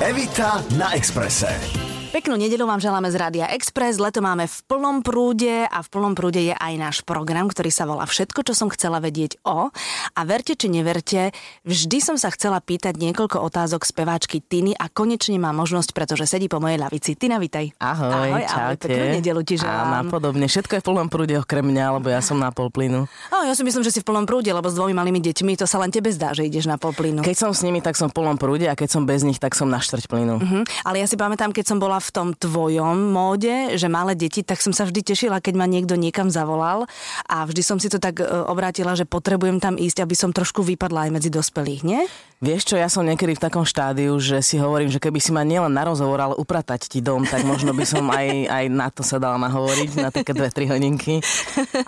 Evita na Exprese. Peknú nedelu vám želáme z Rádia Express. Leto máme v plnom prúde a v plnom prúde je aj náš program, ktorý sa volá Všetko, čo som chcela vedieť o. A verte či neverte, vždy som sa chcela pýtať niekoľko otázok speváčky Tiny a konečne má možnosť, pretože sedí po mojej lavici. Tina, vitaj. Ahoj, ahoj, čaute. ahoj peknú nedelu ti A želám. napodobne. Všetko je v plnom prúde okrem mňa, lebo ja som na pol plynu. No, ja si myslím, že si v plnom prúde, lebo s dvomi malými deťmi to sa len tebe zdá, že ideš na pol plynu. Keď som s nimi, tak som v plnom prúde a keď som bez nich, tak som na štvrť plynu. Mhm. Ale ja si pamätám, keď som bola v tom tvojom móde, že malé deti, tak som sa vždy tešila, keď ma niekto niekam zavolal a vždy som si to tak e, obrátila, že potrebujem tam ísť, aby som trošku vypadla aj medzi dospelých, nie? Vieš čo, ja som niekedy v takom štádiu, že si hovorím, že keby si ma nielen na rozhovor, ale upratať ti dom, tak možno by som aj, aj na to sa dala nahovoriť, na také dve, tri hodinky.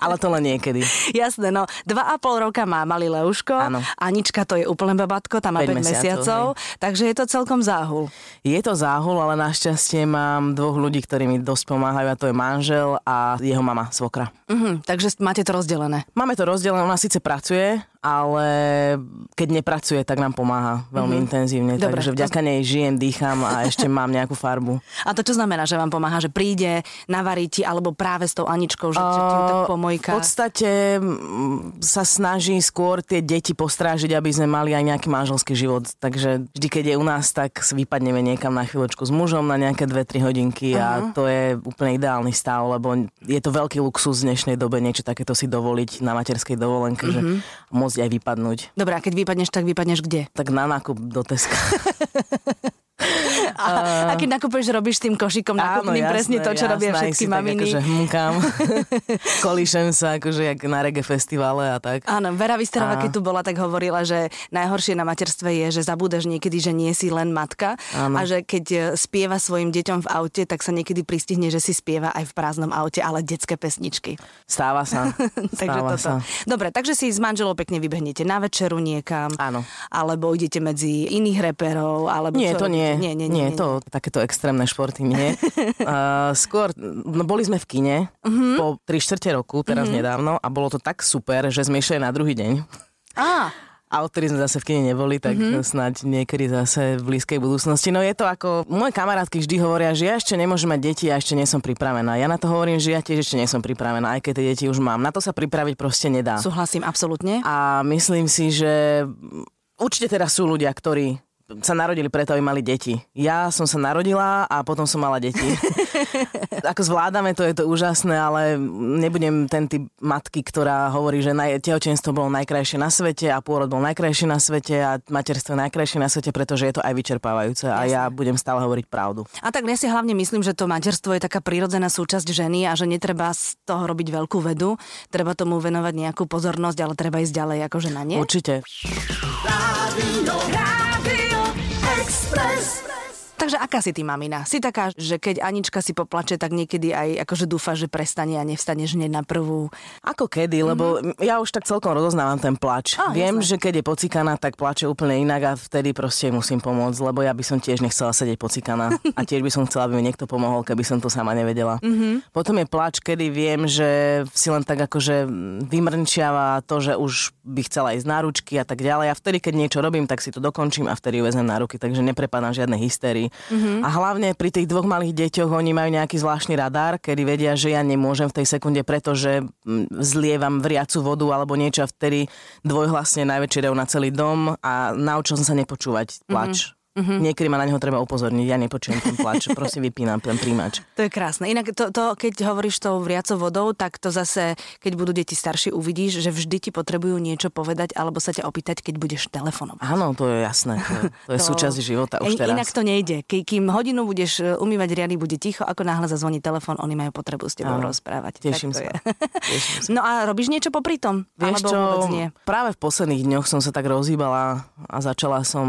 Ale to len niekedy. Jasné, no, dva a pol roka má malý Leuško, Áno. Anička to je úplne babatko, tam má 5 Päť mesiacov, mesiacov, takže je to celkom záhul. Je to záhul, ale našťastie mám dvoch ľudí, ktorí mi dosť pomáhajú a to je manžel a jeho mama, svokra. Mhm, takže máte to rozdelené. Máme to rozdelené, ona síce pracuje, ale keď nepracuje, tak nám pomáha veľmi mm-hmm. intenzívne. Dobre, takže to- vďaka nej žijem, dýcham a ešte mám nejakú farbu. A to čo znamená, že vám pomáha, že príde, navarí ti, alebo práve s tou Aničkou, že, ti ju tak pomojka? V podstate sa snaží skôr tie deti postrážiť, aby sme mali aj nejaký manželský život. Takže vždy, keď je u nás, tak vypadneme niekam na chvíľočku s mužom na nejaké 2-3 hodinky a to je úplne ideálny stav, lebo je to veľký luxus v dnešnej dobe niečo takéto si dovoliť na materskej dovolenke, že môcť aj vypadnúť. Dobre, a keď vypadneš, tak vypadneš kde? Tak na nákup do Teska. A, a keď nakupuješ, robíš tým košikom nákupným presne to, čo robia jasné, aj všetky maminy. Tak akože hmkám, kolíšem sa, akože jak na reggae festivale a tak. Áno, Vera Vysterová, A- keď tu bola, tak hovorila, že najhoršie na materstve je, že zabúdaš niekedy, že nie si len matka Áno. a že keď e, spieva svojim deťom v aute, tak sa niekedy pristihne, že si spieva aj v prázdnom aute, ale detské pesničky. Stáva sa. takže Stáva toto. sa. Dobre, takže si s manželou pekne vybehnete na večeru niekam. Áno. Alebo idete medzi iných reperov, alebo Nie, čo to nie. Nie, nie, nie, nie, to takéto extrémne športy nie. uh, skôr, no boli sme v kine Mhm. po 3 čtvrte roku, teraz nedávno, a bolo to tak super, že sme išli na druhý deň. Á, A odtedy sme zase v kine neboli, tak Mhm. mm-hmm. snáď niekedy zase v blízkej budúcnosti. No je to ako, moje kamarátky vždy hovoria, že ja ešte nemôžem mať deti a ešte nie som pripravená. Ja na to hovorím, že ja tiež ešte nie som pripravená, aj keď tie deti už mám. Na to sa pripraviť proste nedá. súhlasím absolútne. A myslím si, že určite teraz sú ľudia, ktorí sa narodili preto, aby mali deti. Ja som sa narodila a potom som mala deti. Ako zvládame to, je to úžasné, ale nebudem ten typ matky, ktorá hovorí, že naj- tehotenstvo bolo najkrajšie na svete a pôrod bol najkrajší na svete a materstvo je najkrajšie na svete, pretože je to aj vyčerpávajúce a ja budem stále hovoriť pravdu. A tak ja si hlavne myslím, že to materstvo je taká prírodzená súčasť ženy a že netreba z toho robiť veľkú vedu, treba tomu venovať nejakú pozornosť, ale treba ísť ďalej ako žena, nie? Určite. Express. Takže aká si ty mamina? Si taká, že keď Anička si poplače, tak niekedy aj akože dúfa, že prestane a nevstaneš hneď na prvú. Ako kedy, lebo mm-hmm. ja už tak celkom rozoznávam ten plač. Á, Viem, jasné. že keď je pocikaná, tak plače úplne inak a vtedy proste musím pomôcť, lebo ja by som tiež nechcela sedieť pocikaná a tiež by som chcela, aby mi niekto pomohol, keby som to sama nevedela. Mm-hmm. Potom je plač, kedy viem, že si len tak akože vymrnčiava to, že už by chcela ísť na ručky a tak ďalej. A vtedy, keď niečo robím, tak si to dokončím a vtedy ju vezmem na ruky, takže neprepadám žiadne hystérii. Mm-hmm. A hlavne pri tých dvoch malých deťoch oni majú nejaký zvláštny radar, kedy vedia, že ja nemôžem v tej sekunde, pretože mm, zlievam vriacu vodu alebo niečo a vtedy dvojhlasne najväčší rev na celý dom a naučil som sa nepočúvať plač. Mm-hmm. Niekedy ma na neho treba upozorniť, ja nepočujem ten plač, prosím vypínam ten príjimač. To je krásne. Inak to, to, keď hovoríš tou vriacou vodou, tak to zase, keď budú deti staršie, uvidíš, že vždy ti potrebujú niečo povedať alebo sa ťa opýtať, keď budeš telefonovať. Áno, to je jasné, to je, to je To- súčasť života už teraz. Inak to nejde. Ke, kým hodinu budeš e, umývať riady, bude ticho, ako náhle zazvoní telefón, oni majú potrebu s tebou Áno. rozprávať. Teším Tak to sa. je. Teším sa. No a robíš niečo popri tom? Vieš Alebo čo, nie? práve v posledných dňoch som sa tak rozhýbala a začala som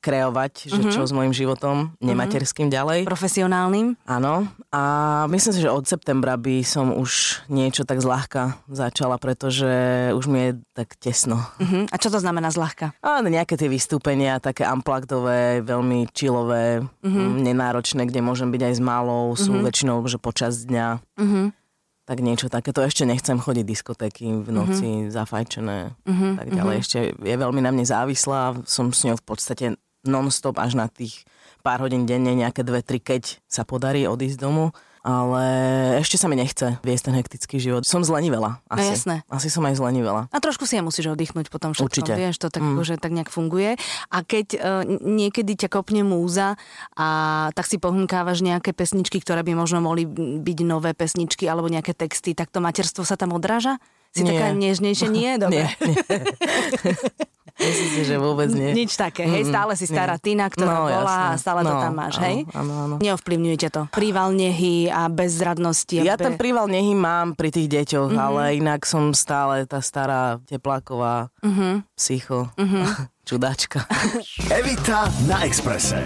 kreovať, že Mhm. čo s mojim životom, nematerským ďalej. Profesionálnym? Áno. A myslím si, že od septembra by som už niečo tak zľahka začala, pretože už mi je tak tesno. Uh-huh. A čo to znamená zľahka? A nejaké tie vystúpenia, také unpluggedové, veľmi chillové, mm-hmm. nenáročné, kde môžem byť aj s malou, sú Mhm. väčšinou, že počas dňa. Uh-huh. Tak niečo takéto. Ešte nechcem chodiť diskotéky v noci, zafajčené, Mhm, tak ďalej. Ešte je veľmi na mne závislá, som s ňou v podstate non-stop až na tých pár hodín denne, nejaké dve, tri, keď sa podarí odísť domu ale ešte sa mi nechce viesť ten hektický život. Som zlenivela. Asi. No jasné. Asi som aj zlenivela. A trošku si ja musíš oddychnúť potom všetkom, Určite. vieš, to tak, mm. že tak nejak funguje. A keď uh, niekedy ťa kopne múza a tak si pohunkávaš nejaké pesničky, ktoré by možno mohli byť nové pesničky alebo nejaké texty, tak to materstvo sa tam odráža? Si Nie. taká nežnejšia? Nie, dobre. Nie, nie. Myslíte, že vôbec nie? Nič také, hej, stále si stará nie. Tina, ktorá No, bola a stále to No, tam máš, áno, hej? áno, áno. Neovplyvňuje ťa to. Príval nehy a bezradnosti. Ja ten príval nehy mám pri tých deťoch, Mhm. mm-hmm. ale inak som stále tá stará tepláková Mhm. mm-hmm. psycho, mm-hmm. čudáčka. Evita na Exprese.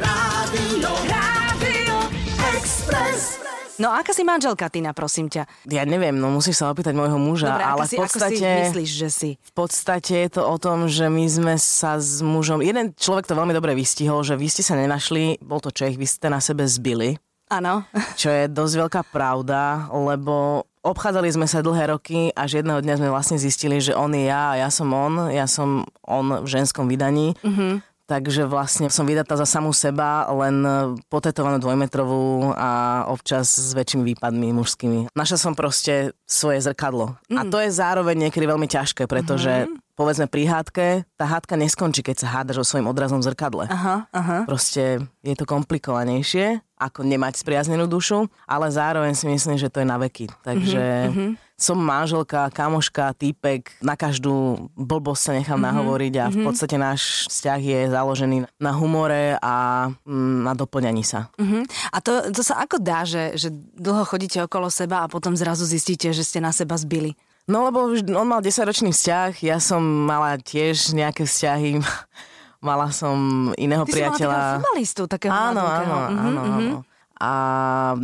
No a aká si manželka, Tina, prosím ťa? Ja neviem, no musíš sa opýtať môjho muža, Dobre, ale si, v podstate... ako si myslíš, že si? V podstate je to o tom, že my sme sa s mužom... Jeden človek to veľmi dobre vystihol, že vy ste sa nenašli, bol to Čech, vy ste na sebe zbili, Áno. čo je dosť veľká pravda, lebo obchádzali sme sa dlhé roky až jedného dňa sme vlastne zistili, že on je ja a ja som on, ja som on v ženskom vydaní. Mm-hmm. Takže vlastne som vydatá za samú seba, len potetovanú dvojmetrovú a občas s väčšími výpadmi mužskými. Našla som proste svoje zrkadlo. Mm. A to je zároveň niekedy veľmi ťažké, pretože mm-hmm. Povedzme pri hádke, tá hádka neskončí, keď sa hádaš so svojím odrazom v zrkadle. Aha, aha. Proste je to komplikovanejšie, ako nemať spriaznenú dušu, ale zároveň si myslím, že to je na veky. Takže mm-hmm. som manželka, kamoška, týpek, na každú blbosť sa nechám mm-hmm. nahovoriť a v podstate náš vzťah je založený na humore a mm, na doplňaní sa. Uh-huh. A to, to sa ako dá, že, že dlho chodíte okolo seba a potom zrazu zistíte, že ste na seba zbili? No lebo on mal 10-ročný vzťah, ja som mala tiež nejaké vzťahy, mala som iného Ty priateľa. takého futbalistu, takého Áno, áno, Mhm, áno, mhm. áno. A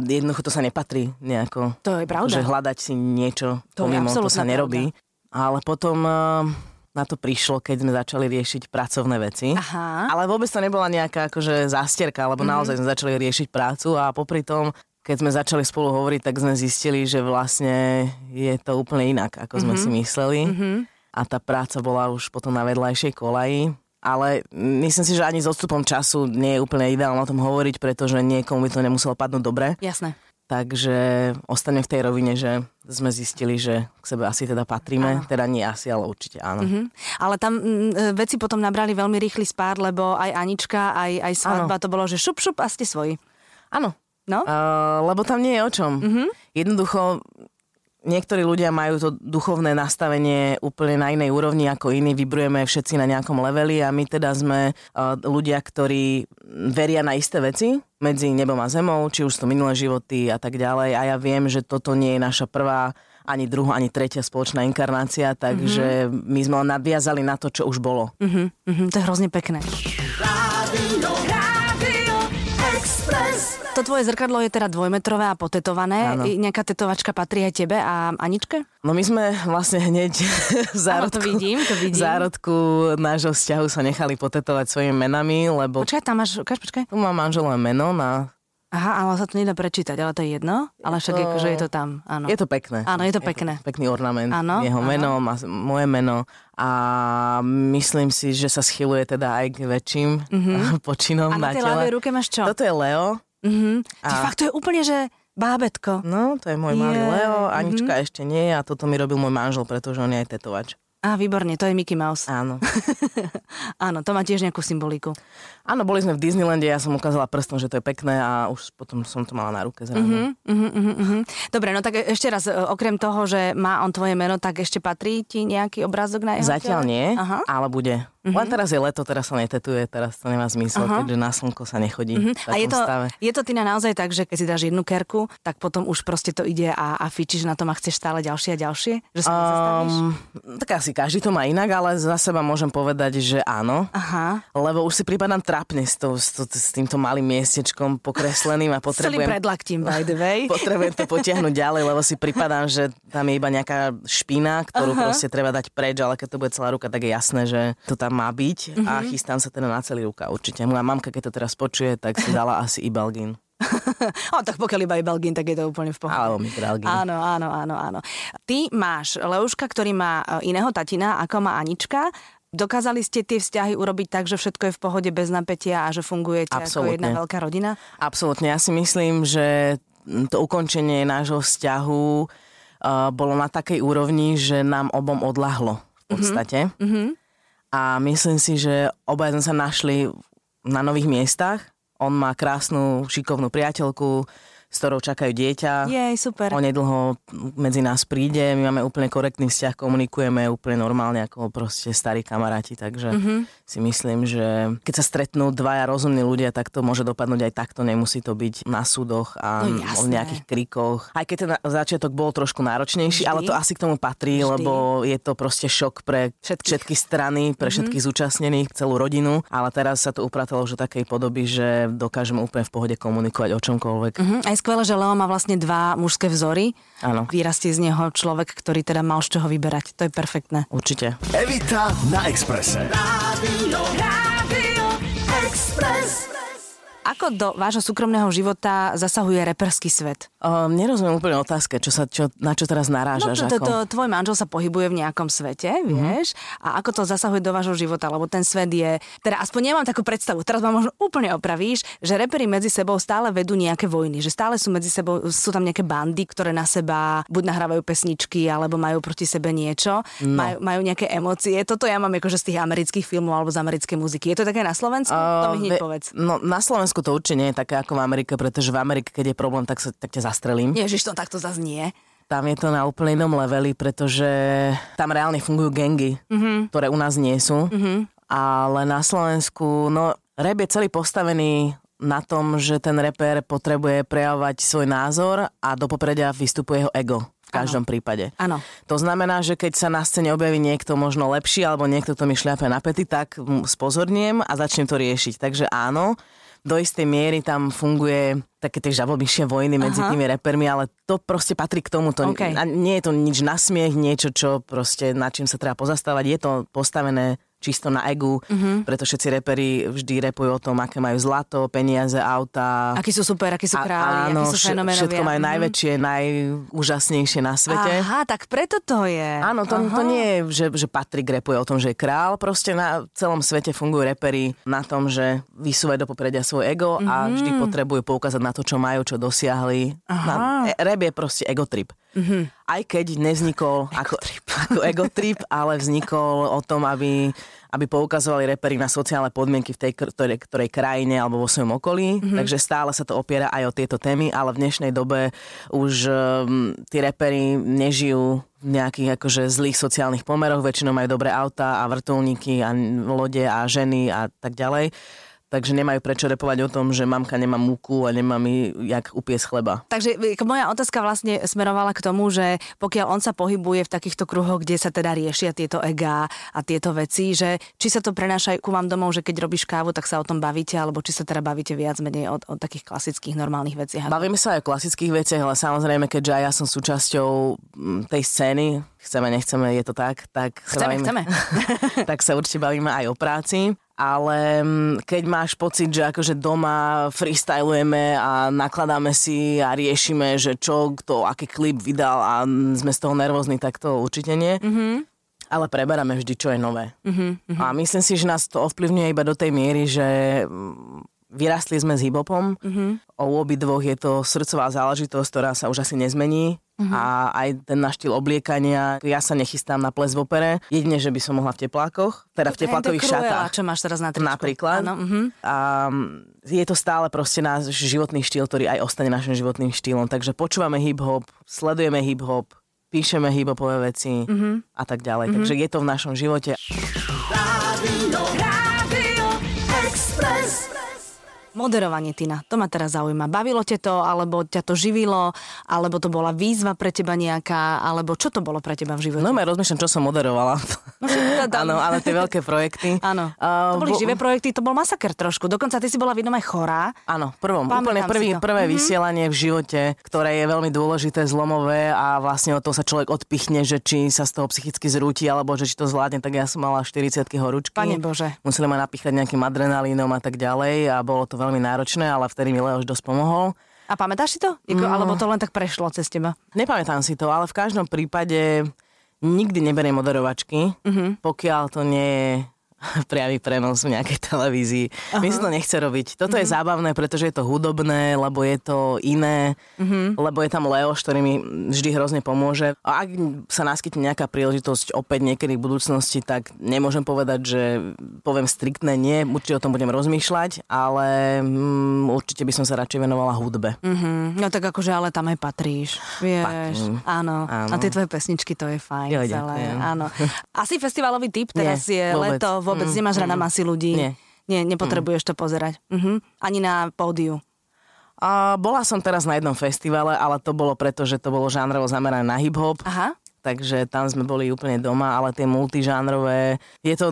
jednoducho to sa nepatrí nejako. To je pravda. Že hľadať si niečo To pomimo, to sa nerobí. Ale potom eh, na to prišlo, keď sme začali riešiť pracovné veci. Aha. Ale vôbec to nebola nejaká akože zástierka, lebo mm-hmm. naozaj sme začali riešiť prácu a popri tom, keď sme začali spolu hovoriť, tak sme zistili, že vlastne je to úplne inak, ako sme mm-hmm. si mysleli. Mm-hmm. A tá práca bola už potom na vedľajšej kolaji. Ale myslím si, že ani s odstupom času nie je úplne ideálne o tom hovoriť, pretože niekomu by to nemuselo padnúť dobre. Jasné. Takže ostanem v tej rovine, že sme zistili, že k sebe asi teda patríme. Áno. Teda nie asi, ale určite áno. Mhm. Ale tam mm, veci potom nabrali veľmi rýchly spád, lebo aj Anička, aj, aj svadba, to bolo, že šup, šup a ste svoji. Áno. No? Uh, lebo tam nie je o čom. Mm-hmm. Jednoducho, niektorí ľudia majú to duchovné nastavenie úplne na inej úrovni ako iní. Vybrujeme všetci na nejakom leveli a my teda sme uh, ľudia, ktorí veria na isté veci medzi nebom a zemou, či už sú to minulé životy a tak ďalej. A ja viem, že toto nie je naša prvá ani druhá, ani tretia spoločná inkarnácia, takže mm-hmm. my sme len nadviazali na to, čo už bolo. Mhm, mhm, to je hrozne pekné. To tvoje zrkadlo je teda dvojmetrové a potetované. Áno. Nejaká tetovačka patrí aj tebe a Aničke? No my sme vlastne hneď v Áno, to zárodku, vidím, to vidím. v zárodku nášho vzťahu sa nechali potetovať svojimi menami, lebo Počkaj, tam máš, ukáž, počkaj. tu mám manželové meno na... Aha, ale sa to nedá prečítať, ale to je jedno. Ale však to- akože je to tam, áno. Je to pekné. Áno, je to pekné. Pekný ornament. Áno, Jeho áno. meno, má moje meno a myslím si, že sa schyluje teda aj k väčším Mhm. počinom A na na tej tele. ľavej ruke máš čo? Toto je Leo. Mhm. Ty A- fakt, to je úplne, že bábetko. No, to je môj malý Leo. Anička ešte nie a toto mi robil môj manžel, pretože on je aj tetovač. Á, výborne, to je Mickey Mouse. Áno. Áno, to má tiež nejakú symboliku. Áno, boli sme v Disneylande, ja som ukázala prstom, že to je pekné a už potom som to mala na ruke zrazu. Uh-huh, uh-huh, uh-huh. Dobre, no tak ešte raz, e, okrem toho, že má on tvoje meno, tak ešte patrí ti nejaký obrázok na jeho Zatiaľ tele? nie, Aha. ale bude. Uh-huh. Len teraz je leto, teraz sa netetuje, teraz to nemá zmysel, uh-huh. keďže na slnko sa nechodí v A je to, stave. je to Tina naozaj tak, že keď si dáš jednu kerku, tak potom už proste to ide a, a fičíš na tom a chceš stále ďalšie a ďalšie? Že sa? Um, tak asi každý to má inak, ale za seba môžem povedať, že áno. Aha. Lebo už si prípadám trápne s, to, s, to, s týmto malým miestečkom pokresleným a S celým potrebujem, predlaktím, by the way. potrebujem to potiahnuť ďalej, lebo si pripadám, že tam je iba nejaká špína, ktorú Aha. proste treba dať preč, ale keď to bude celá ruka, tak je jasné, že to tam má byť Mhm. a chystám sa teda na celý ruka určite. Moja mamka, keď to teraz počuje, tak si dala asi Ibalgin. o, tak pokiaľ iba je Belgín, tak je to úplne v pohode. Mitralgin. Áno, áno, áno, áno. Ty máš Leuška, ktorý má e, iného tatina, ako má Anička. Dokázali ste tie vzťahy urobiť tak, že všetko je v pohode bez napätia a že fungujete ako Absolútne. jedna veľká rodina? Absolútne, ja si myslím, že to ukončenie nášho vzťahu uh, bolo na takej úrovni, že nám obom odlahlo v podstate. Mm-hmm. A myslím si, že obaja sme sa našli na nových miestach. On má krásnu, šikovnú priateľku, s ktorou čakajú dieťa. Jej, super. Onedlho medzi nás príde, my máme úplne korektný vzťah, komunikujeme úplne normálne ako proste starí kamaráti, takže mm-hmm. si myslím, že keď sa stretnú dvaja rozumní ľudia, tak to môže dopadnúť aj takto, nemusí to byť na súdoch a No o jasné. nejakých krikoch. Aj keď ten začiatok bol trošku náročnejší, Vždy. ale to asi k tomu patrí, Vždy. lebo je to proste šok pre Všetkých. všetky strany, pre všetkých zúčastnených, celú rodinu, ale teraz sa to upratalo už do takej podoby, že dokážeme úplne v pohode komunikovať o čomkoľvek. Mhm, aj skvelé, že Leo má vlastne dva mužské vzory. Áno. Vyrastie z neho človek, ktorý teda mal z čoho vyberať. To je perfektné. Určite. Evita na Exprese. Ako do vášho súkromného života zasahuje reperský svet? Um, nerozumiem úplne otázke, čo sa, čo, na čo teraz No narážaš. to, to, ako? to, tvoj manžel sa pohybuje v nejakom svete, vieš, a ako to zasahuje do vášho života, lebo ten svet je, teda aspoň nemám takú predstavu, teraz ma možno úplne opravíš, že reperi medzi sebou stále vedú nejaké vojny, že stále sú medzi sebou, sú tam nejaké bandy, ktoré na seba buď nahrávajú pesničky, alebo majú proti sebe niečo, no. majú, majú nejaké emócie. Toto ja mám akože z tých amerických filmov alebo z americkej muziky. Je to také na Slovensku? to mi hneď ve- povedz. No, na Slovensku to určite nie je také ako v Amerike, pretože v Amerike, keď je problém, tak, sa, tak ťa zastrelím. Ježiš, to takto zase nie. Tam je to na úplne inom leveli, pretože tam reálne fungujú gengy, mm-hmm. ktoré u nás nie sú. Mm-hmm. Ale na Slovensku, no, rap je celý postavený na tom, že ten reper potrebuje prejavovať svoj názor a do popredia vystupuje jeho ego. V každom prípade. Áno. To znamená, že keď sa na scéne objaví niekto možno lepší alebo niekto, kto mi šľape na pety, tak spozorniem a začnem to riešiť. Takže áno, do istej miery tam funguje také tie žabomyšie vojny medzi Aha. tými repermi, ale to proste patrí k tomu. To, OK. a nie je to nič na smiech, niečo, čo proste nad čím sa treba pozastávať. Je to postavené čisto na egu, mm-hmm. preto všetci reperi vždy repujú o tom, aké majú zlato, peniaze, auta. Akí sú super, akí sú králi, áno, akí sú fenomenovia. Všetko majú Mhm. najväčšie, najúžasnejšie na svete. Aha, tak preto to je. Áno, to, to nie je, že, že Patrik repuje o tom, že je král. Proste na celom svete fungujú repery na tom, že vysúvajú do popredia svoj ego mm-hmm. a vždy potrebujú poukázať na to, čo majú, čo dosiahli. Na, e, rap je proste egotrip. Mm-hmm. Aj keď nevznikol ako, ako egotrip, ale vznikol o tom, aby, aby poukazovali repery na sociálne podmienky v tej ktorej, ktorej krajine alebo vo svojom okolí. Mm-hmm. Takže stále sa to opiera aj o tieto témy, ale v dnešnej dobe už um, tí repery nežijú v nejakých akože zlých sociálnych pomeroch, väčšinou majú dobré auta a vrtulníky a lode a ženy a tak ďalej. Takže nemajú prečo repovať o tom, že mamka nemá múku a nemá mi jak upiesť chleba. Takže k- moja otázka vlastne smerovala k tomu, že pokiaľ on sa pohybuje v takýchto kruhoch, kde sa teda riešia tieto egá a tieto veci, že či sa to prenáša ku vám domov, že keď robíš kávu, tak sa o tom bavíte, alebo či sa teda bavíte viac menej o, o takých klasických normálnych veciach. Bavíme sa aj o klasických veciach, ale samozrejme, keďže aj ja som súčasťou mm, tej scény, chceme, nechceme, je to tak, tak sa Chceme, bavíme, chceme. tak sa určite bavíme aj o práci. Ale mm, keď máš pocit, že akože doma freestylujeme a nakladáme si a riešime, že čo, kto, aký klip vydal a sme z toho nervózni, tak to určite nie. Mm-hmm. Ale preberáme vždy, čo je nové. Mm-hmm. A myslím si, že nás to ovplyvňuje iba do tej miery, že mm, vyrastli sme s hiphopom. Mm-hmm. O obidvoch je to srdcová záležitosť, ktorá sa už asi nezmení. Mm-hmm. A aj ten náš štýl obliekania, ja sa nechystám na ples v opere, jedine, že by som mohla v teplákoch, teda v teplákových Cruella, šatách. čo máš teraz na tričku. Napríklad. Áno, mhm. A je to stále proste náš životný štýl, ktorý aj ostane našim životným štýlom. Takže počúvame hip-hop, sledujeme hip-hop, píšeme hip-hopové veci mm-hmm. a tak ďalej. Mm-hmm. Takže je to v našom živote. Moderovanie, Tina, to ma teraz zaujíma. Bavilo ťa to, alebo ťa to živilo, alebo to bola výzva pre teba nejaká, alebo čo to bolo pre teba v živote? No ja rozmýšľam, čo som moderovala. Áno, ale tie veľké projekty. Áno, A to boli bo- živé projekty, to bol masaker trošku. Dokonca ty si bola v jednom aj chorá. Áno, prvom, Pamätám úplne prvý, prvé Mhm. vysielanie v živote, ktoré je veľmi dôležité, zlomové a vlastne od toho sa človek odpichne, že či sa z toho psychicky zrúti, alebo že či to zvládne, tak ja som mala 40 horúčky. Pane Bože. Museli ma napíchať nejakým adrenalínom a tak ďalej a bolo to veľmi náročné, ale vtedy mi Leoš dosť pomohol. A pamätáš si to? Jako, No. Alebo to len tak prešlo cez teba? Nepamätám si to, ale v každom prípade nikdy neberiem moderovačky, uh-huh. pokiaľ to nie je priamy prenos v nejakej televízii. Uh-huh. Mi sa to nechce robiť. Toto uh-huh. je zábavné, pretože je to hudobné, lebo je to iné, uh-huh. lebo je tam Leoš, ktorý mi vždy hrozne pomôže. A ak sa naskytne nejaká príležitosť opäť niekedy v budúcnosti, tak nemôžem povedať, že poviem striktné nie, určite o tom budem rozmýšľať, ale mm, určite by som sa radšej venovala hudbe. Uh-huh. No tak akože ale tam aj patríš, vieš. Patrím. Áno. áno. A tie tvoje pesničky, to je fajn. Jo, celé. Áno. Asi festivalový typ teraz nie, je vôbec. leto, vôbec mm, nemáš rada mm, masy ľudí. Nie. Nie, nepotrebuješ mm. to pozerať. Uh-huh. Ani na pódiu. A bola som teraz na jednom festivale, ale to bolo preto, že to bolo žánrovo zamerané na hip-hop. Aha. Takže tam sme boli úplne doma, ale tie multižánrové, je to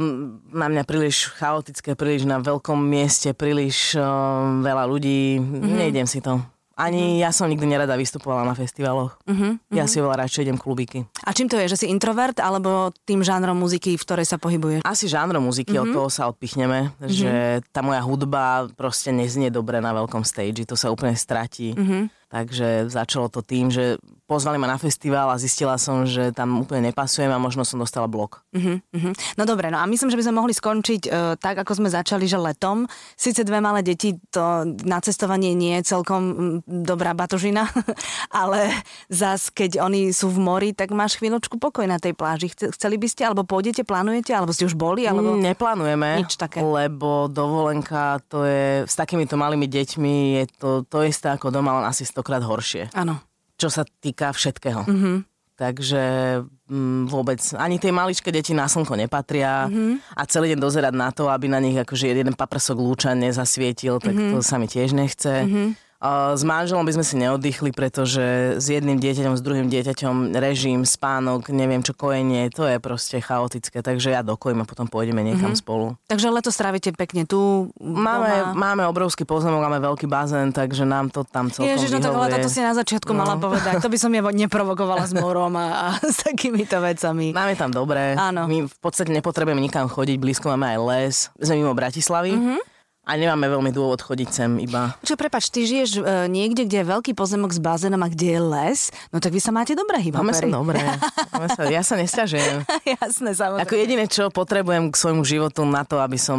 na mňa príliš chaotické, príliš na veľkom mieste, príliš uh, veľa ľudí, mm-hmm. nejdem si to. Ani ja som nikdy nerada vystupovala na festivaloch. Uh-huh. Ja si veľa radšej idem klubíky. A čím to je, že si introvert alebo tým žánrom muziky, v ktorej sa pohybuješ? Asi žánrom muziky, uh-huh. od mhm. toho sa odpichneme, uh-huh. že tá moja hudba proste neznie dobre na veľkom stage, to sa úplne stratí. Uh-huh. Takže začalo to tým, že pozvali ma na festival a zistila som, že tam úplne nepasujem a možno som dostala blok. Uh-huh, uh-huh. No dobre, no a myslím, že by sme mohli skončiť uh, tak, ako sme začali, že letom. Sice dve malé deti, to na cestovanie nie je celkom dobrá batožina, ale zas, keď oni sú v mori, tak máš chvíľočku pokoj na tej pláži. Chceli by ste, alebo pôjdete, plánujete, alebo ste už boli? Alebo... Mm, neplánujeme, Nič také. lebo dovolenka to je, s takýmito malými deťmi je to, to isté ako doma, len asi stokrát horšie. Áno čo sa týka všetkého. Mm-hmm. Takže mm, vôbec ani tie maličké deti na slnko nepatria mm-hmm. a celý deň dozerať na to, aby na nich akože jeden paprsok lúča nezasvietil, tak mm-hmm. to sa mi tiež nechce. Mm-hmm. S manželom by sme si neoddychli, pretože s jedným dieťaťom, s druhým dieťaťom režim, spánok, neviem čo kojenie, to je proste chaotické, takže ja dokojím a potom pôjdeme niekam mm-hmm. spolu. Takže leto strávite pekne tu? Máme, máme obrovský pozemok, máme veľký bazén, takže nám to tam celkom Ježiš, no tak ale to si na začiatku no. mala povedať, to by som ja neprovokovala s morom a, a s takýmito vecami. Máme tam dobré, Áno. my v podstate nepotrebujeme nikam chodiť, blízko máme aj les, sme mimo Bratislavy. Mm-hmm a nemáme veľmi dôvod chodiť sem iba. Čo, prepač, ty žiješ e, niekde, kde je veľký pozemok s bazénom a kde je les, no tak vy sa máte dobré hýba. Máme sa dobré. Máme sa, ja sa nesťažujem. Jasné, samozrejme. Ako jediné, čo potrebujem k svojmu životu na to, aby som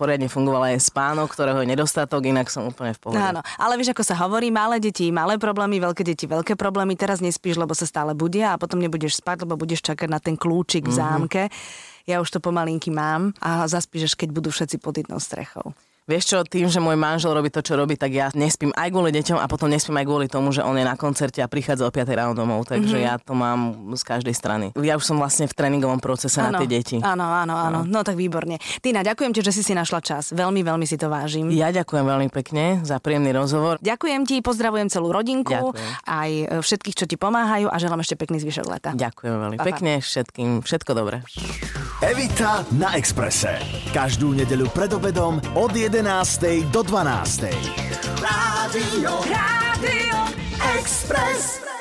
poriadne fungovala, je spánok, ktorého je nedostatok, inak som úplne v pohode. Áno, ale vieš, ako sa hovorí, malé deti, malé problémy, veľké deti, veľké problémy. Teraz nespíš, lebo sa stále budia a potom nebudeš spať, lebo budeš čakať na ten kľúčik v mhm. zámke. Mm-hmm. Ja už to pomalinky mám a zaspíš, keď budú všetci pod jednou strechou. Vieš čo, tým, že môj manžel robí to, čo robí, tak ja nespím aj kvôli deťom a potom nespím aj kvôli tomu, že on je na koncerte a prichádza o 5 ráno domov, takže mm-hmm. ja to mám z každej strany. Ja už som vlastne v tréningovom procese ano, na tie deti. Áno, áno, áno. No. tak výborne. Tina, ďakujem ti, že si si našla čas. Veľmi, veľmi si to vážim. Ja ďakujem veľmi pekne za príjemný rozhovor. Ďakujem ti, pozdravujem celú rodinku, ďakujem. aj e, všetkých, čo ti pomáhajú a želám ešte pekný zvyšok leta. Ďakujem veľmi pa, pekne všetkým, všetko dobré. Evita na Exprese. Každú nedeľu pred obedom od 11. do 12. Rádio, Rádio Express.